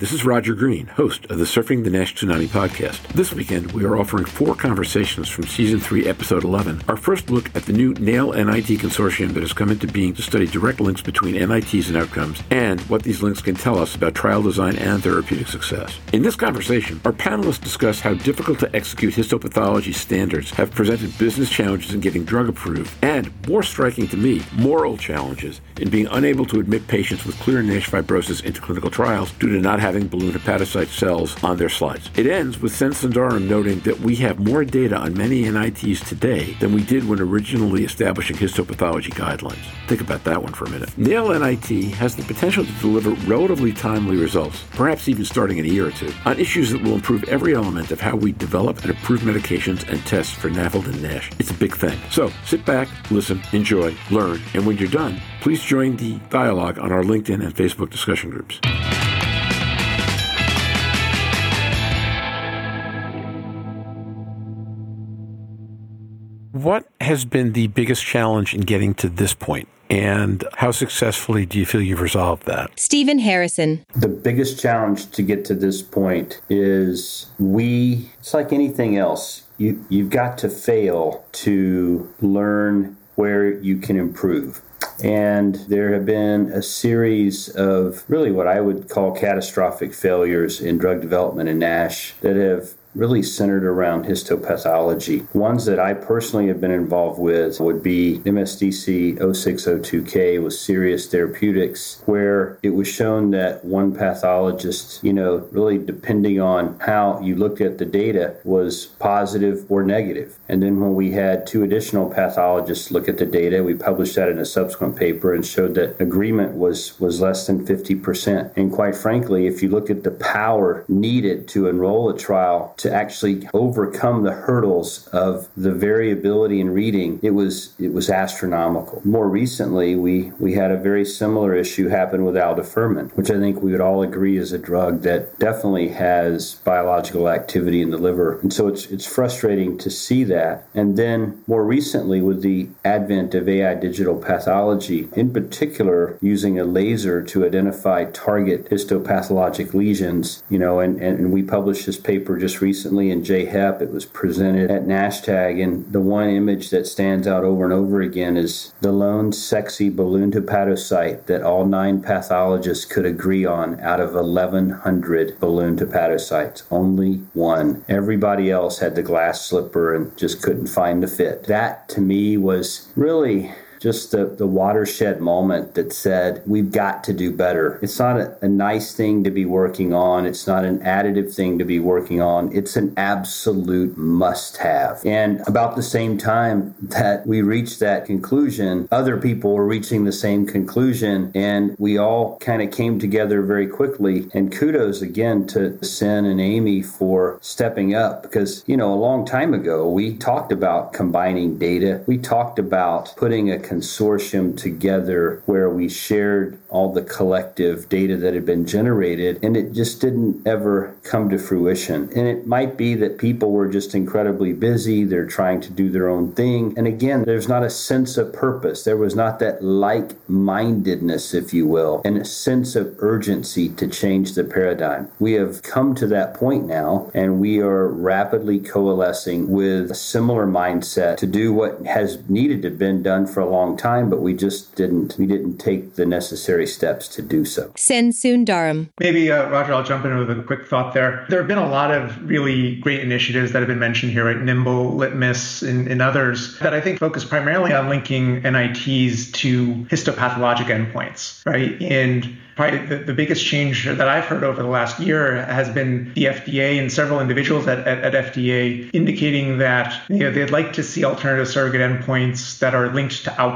this is Roger Green, host of the Surfing the Nash Tsunami podcast. This weekend, we are offering four conversations from Season 3, Episode 11. Our first look at the new NAIL NIT consortium that has come into being to study direct links between NITs and outcomes and what these links can tell us about trial design and therapeutic success. In this conversation, our panelists discuss how difficult to execute histopathology standards have presented business challenges in getting drug approved, and, more striking to me, moral challenges in being unable to admit patients with clear NASH fibrosis into clinical trials due to not having balloon hepatocyte cells on their slides. It ends with Sen noting that we have more data on many NITs today than we did when originally establishing histopathology guidelines. Think about that one for a minute. NAIL NIT has the potential to deliver relatively timely results, perhaps even starting in a year or two, on issues that will improve every element of how we develop and approve medications and tests for NAFLD and NASH. It's a big thing. So sit back, listen, enjoy, learn, and when you're done, please join the dialogue on our LinkedIn and Facebook discussion groups. What has been the biggest challenge in getting to this point? And how successfully do you feel you've resolved that? Stephen Harrison. The biggest challenge to get to this point is we, it's like anything else, you, you've got to fail to learn where you can improve. And there have been a series of really what I would call catastrophic failures in drug development in NASH that have really centered around histopathology. Ones that I personally have been involved with would be MSDC 0602K with Cirius Therapeutics, where it was shown that one pathologist, you know, really depending on how you looked at the data, was positive or negative. And then when we had two additional pathologists look at the data, we published that in a subsequent paper and showed that agreement was, was less than 50%. And quite frankly, if you look at the power needed to enroll a trial to actually overcome the hurdles of the variability in reading, it was it was astronomical. More recently, we we had a very similar issue happen with aldafermin, which I think we would all agree is a drug that definitely has biological activity in the liver. And so it's it's frustrating to see that. And then more recently with the advent of AI digital pathology, in particular using a laser to identify target histopathologic lesions, you know, and, and we published this paper just recently recently in JHEP. It was presented at NASHTAG, and the one image that stands out over and over again is the lone sexy balloon hepatocyte that all nine pathologists could agree on out of 1,100 balloon hepatocytes. Only one. Everybody else had the glass slipper and just couldn't find the fit. That to me was really just the, the watershed moment that said, we've got to do better. It's not a, a nice thing to be working on. It's not an additive thing to be working on. It's an absolute must have. And about the same time that we reached that conclusion, other people were reaching the same conclusion. And we all kind of came together very quickly. And kudos again to Sen and Amy for stepping up because, you know, a long time ago, we talked about combining data. We talked about putting a consortium together where we shared all the collective data that had been generated, and it just didn't ever come to fruition. And it might be that people were just incredibly busy, they're trying to do their own thing. And again, there's not a sense of purpose. There was not that like mindedness, if you will, and a sense of urgency to change the paradigm. We have come to that point now, and we are rapidly coalescing with a similar mindset to do what has needed to have been done for a long long time, but we just didn't we didn't take the necessary steps to do so. Sen Sundaram. Maybe uh, Roger, I'll jump in with a quick thought there. There have been a lot of really great initiatives that have been mentioned here, right? Nimble, Litmus, and, and others that I think focus primarily on linking NITs to histopathologic endpoints, right? And probably the, the, biggest change that I've heard over the last year has been the FDA and several individuals at, at, at FDA indicating that you know, they'd like to see alternative surrogate endpoints that are linked to outcomes,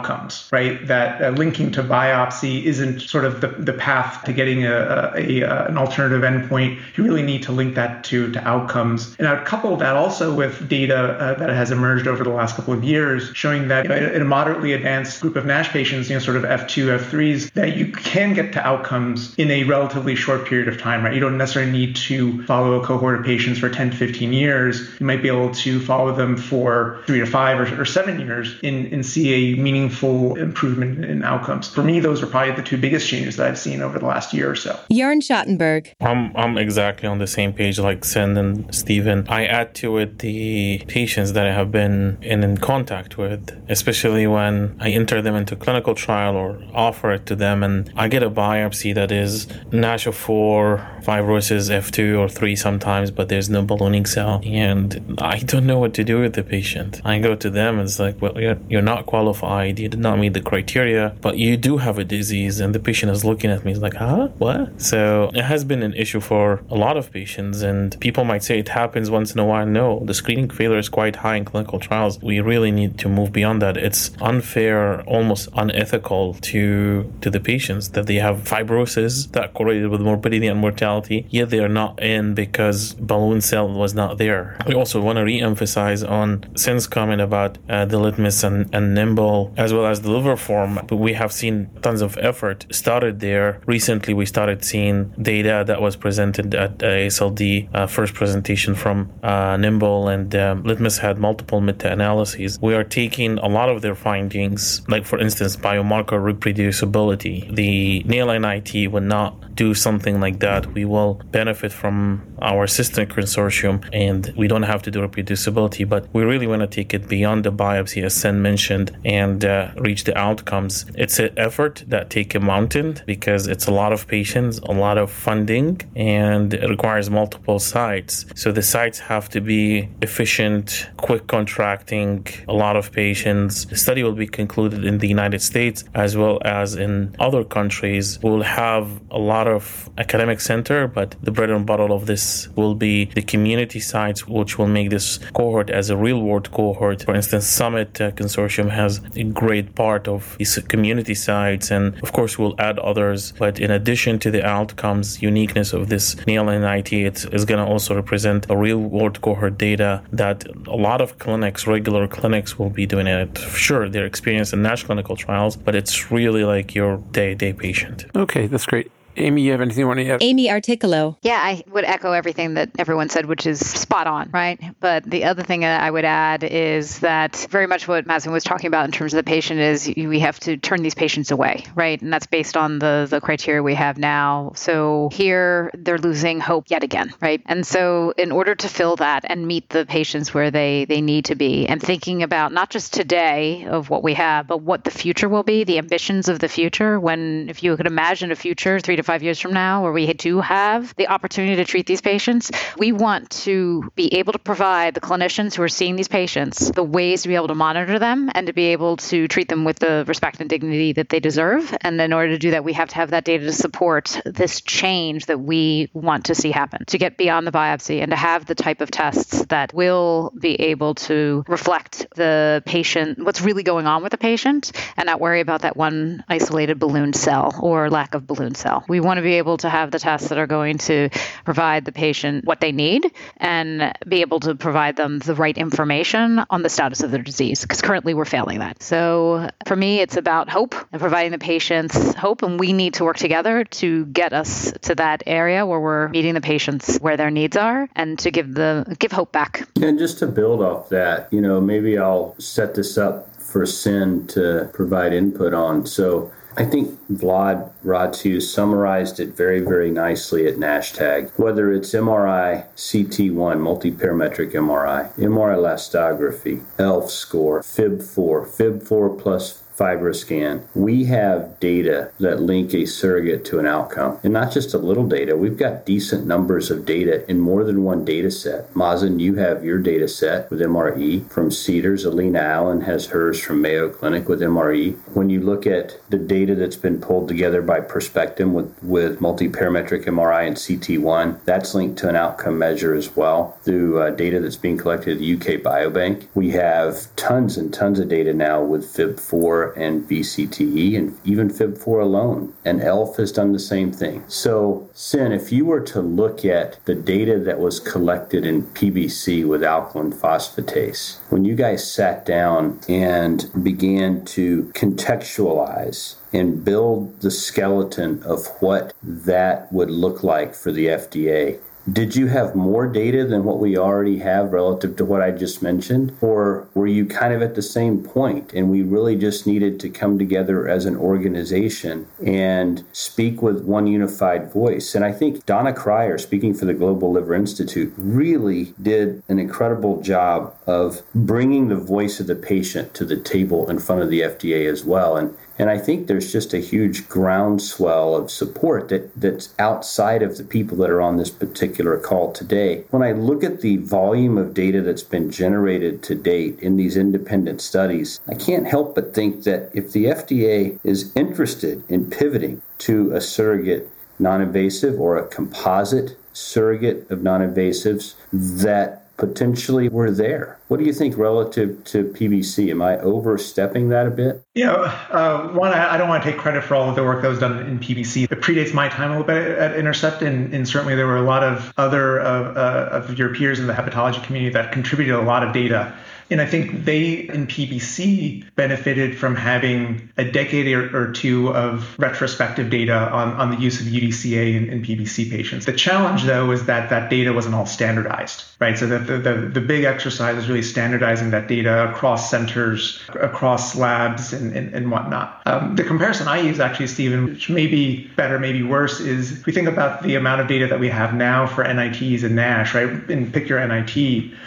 right? That uh, linking to biopsy isn't sort of the, the path to getting a, a, a, an alternative endpoint. You really need to link that to, to outcomes. And I'd couple that also with data uh, that has emerged over the last couple of years showing that you know, in a moderately advanced group of NASH patients, you know, sort of F2, F3s, that you can get to outcomes outcomes in a relatively short period of time, right? You don't necessarily need to follow a cohort of patients for 10 to 15 years. You might be able to follow them for three to five or, or seven years and, and see a meaningful improvement in outcomes. For me, those are probably the two biggest changes that I've seen over the last year or so. Jörn Schattenberg. I'm, I'm exactly on the same page like Sen and Stephen. I add to it the patients that I have been in, in contact with, especially when I enter them into clinical trial or offer it to them and I get a biopsy that is NAS of 4, fibrosis F2 or 3 sometimes, but there's no ballooning cell. And I don't know what to do with the patient. I go to them and it's like, well, you're, you're not qualified. You did not meet the criteria, but you do have a disease. And the patient is looking at me, he's like, huh? What? So it has been an issue for a lot of patients. And people might say it happens once in a while. No, the screening failure is quite high in clinical trials. We really need to move beyond that. It's unfair, almost unethical to to the patients that they have fibrosis that correlated with morbidity and mortality, yet they are not in because balloon cell was not there. We also want to re-emphasize on Sen's comment about uh, the litmus and, and nimble as well as the Liver Forum. But we have seen tons of effort started there. Recently, we started seeing data that was presented at AASLD, uh, first presentation from uh, Nimble, and um, Litmus had multiple meta-analyses. We are taking a lot of their findings, like for instance, biomarker reproducibility. The NAIL NIT would not do something like that. We will benefit from our system consortium, and we don't have to do reproducibility, but we really want to take it beyond the biopsy, as Sen mentioned, and uh, reach the outcomes. It's an effort that take a mountain because it's a lot of patients, a lot of funding, and it requires multiple sites. So the sites have to be efficient, quick contracting, a lot of patients. The study will be concluded in the United States as well as in other countries. We'll have a lot of academic center, but the bread and butter of this will be the community sites, which will make this cohort as a real world cohort. For instance, Summit uh, Consortium has a great part of these community sites, and of course, we'll add others. But in addition to the outcomes, uniqueness of this NAIL NIT, it is going to also represent a real world cohort data that a lot of clinics, regular clinics, will be doing it. Sure, they're experienced in NASH clinical trials, but it's really like your day to day patient. Okay, that's great. Amy, you have anything you want to add? Amy Articolo. Yeah, I would echo everything that everyone said, which is spot on, right? But the other thing that I would add is that very much what Mazen was talking about in terms of the patient is we have to turn these patients away, right? And that's based on the the criteria we have now. So here they're losing hope yet again, right? And so in order to fill that and meet the patients where they they need to be, and thinking about not just today of what we have, but what the future will be, the ambitions of the future. When if you could imagine a future three to five years from now where we do have the opportunity to treat these patients, we want to be able to provide the clinicians who are seeing these patients the ways to be able to monitor them and to be able to treat them with the respect and dignity that they deserve. And in order to do that, we have to have that data to support this change that we want to see happen, to get beyond the biopsy and to have the type of tests that will be able to reflect the patient, what's really going on with the patient, and not worry about that one isolated balloon cell or lack of balloon cell. We want to be able to have the tests that are going to provide the patient what they need and be able to provide them the right information on the status of their disease because currently we're failing that. So for me, it's about hope and providing the patients hope, and we need to work together to get us to that area where we're meeting the patients where their needs are and to give the give hope back. And just to build off that, you know, maybe I'll set this up for Sen to provide input on. So I think Vlad Ratziu summarized it very, very nicely at NASHTAG. Whether it's MRI, CT1, multi-parametric MRI, MR elastography, ELF score, FIB4, FIB4 plus FibroScan, we have data that link a surrogate to an outcome. And not just a little data, we've got decent numbers of data in more than one data set. Mazen, you have your data set with MRE from Cedars. Alina Allen has hers from Mayo Clinic with MRE. When you look at the data that's been pulled together by Perspectum with, with multi-parametric MRI and CT1, that's linked to an outcome measure as well through uh, data that's being collected at the UK Biobank. We have tons and tons of data now with FIB4 FIB4 and VCTE and even FIB4 alone. And ELF has done the same thing. So, Sen, if you were to look at the data that was collected in PBC with alkaline phosphatase, when you guys sat down and began to contextualize and build the skeleton of what that would look like for the FDA, did you have more data than what we already have relative to what I just mentioned? Or were you kind of at the same point and we really just needed to come together as an organization and speak with one unified voice? And I think Donna Cryer, speaking for the Global Liver Institute, really did an incredible job of bringing the voice of the patient to the table in front of the FDA as well. And and I think there's just a huge groundswell of support that, that's outside of the people that are on this particular call today. When I look at the volume of data that's been generated to date in these independent studies, I can't help but think that if the FDA is interested in pivoting to a surrogate non invasive or a composite surrogate of non invasives, that potentially were there. What do you think relative to PBC? Am I overstepping that a bit? Yeah, uh, one, I, don't want to take credit for all of the work that was done in PBC. It predates my time a little bit at Intercept, and, and certainly there were a lot of other uh, of your peers in the hepatology community that contributed a lot of data and I think they in PBC benefited from having a decade or, two of retrospective data on, on the use of UDCA in, in PBC patients. The challenge, though, is that that data wasn't all standardized, right? So that the, the, the big exercise is really standardizing that data across centers, across labs, and, and, and whatnot. Um, the comparison I use, actually, Stephen, which may be better, maybe worse, is if we think about the amount of data that we have now for NITs and NASH, right? And pick your NIT,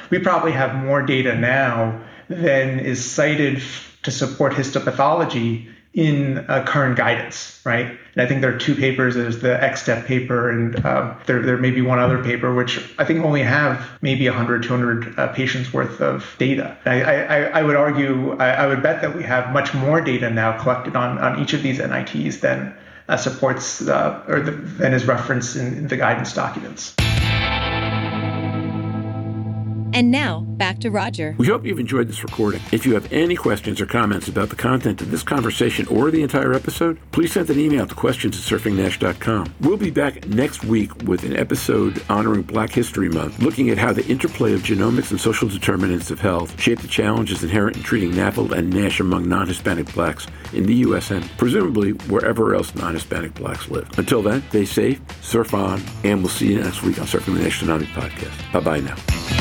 we probably have more data now now than is cited to support histopathology in uh, current guidance, right? And I think there are two papers. There's the XSTEP paper, and uh, there, there may be one other paper, which I think only have maybe 100, 200 uh, patients worth of data. I, I, I would argue, I, I, would bet that we have much more data now collected on, on each of these NITs than uh, supports uh, or the, than is referenced in, in the guidance documents. And now, back to Roger. We hope you've enjoyed this recording. If you have any questions or comments about the content of this conversation or the entire episode, please send an email to questions at surfingnash.com. We'll be back next week with an episode honoring Black History Month, looking at how the interplay of genomics and social determinants of health shape the challenges inherent in treating NAFLD and NASH among non Hispanic blacks in the U.S. and presumably wherever else non Hispanic blacks live. Until then, stay safe, surf on, and we'll see you next week on Surfing the Nash Tsunami podcast. Bye bye now.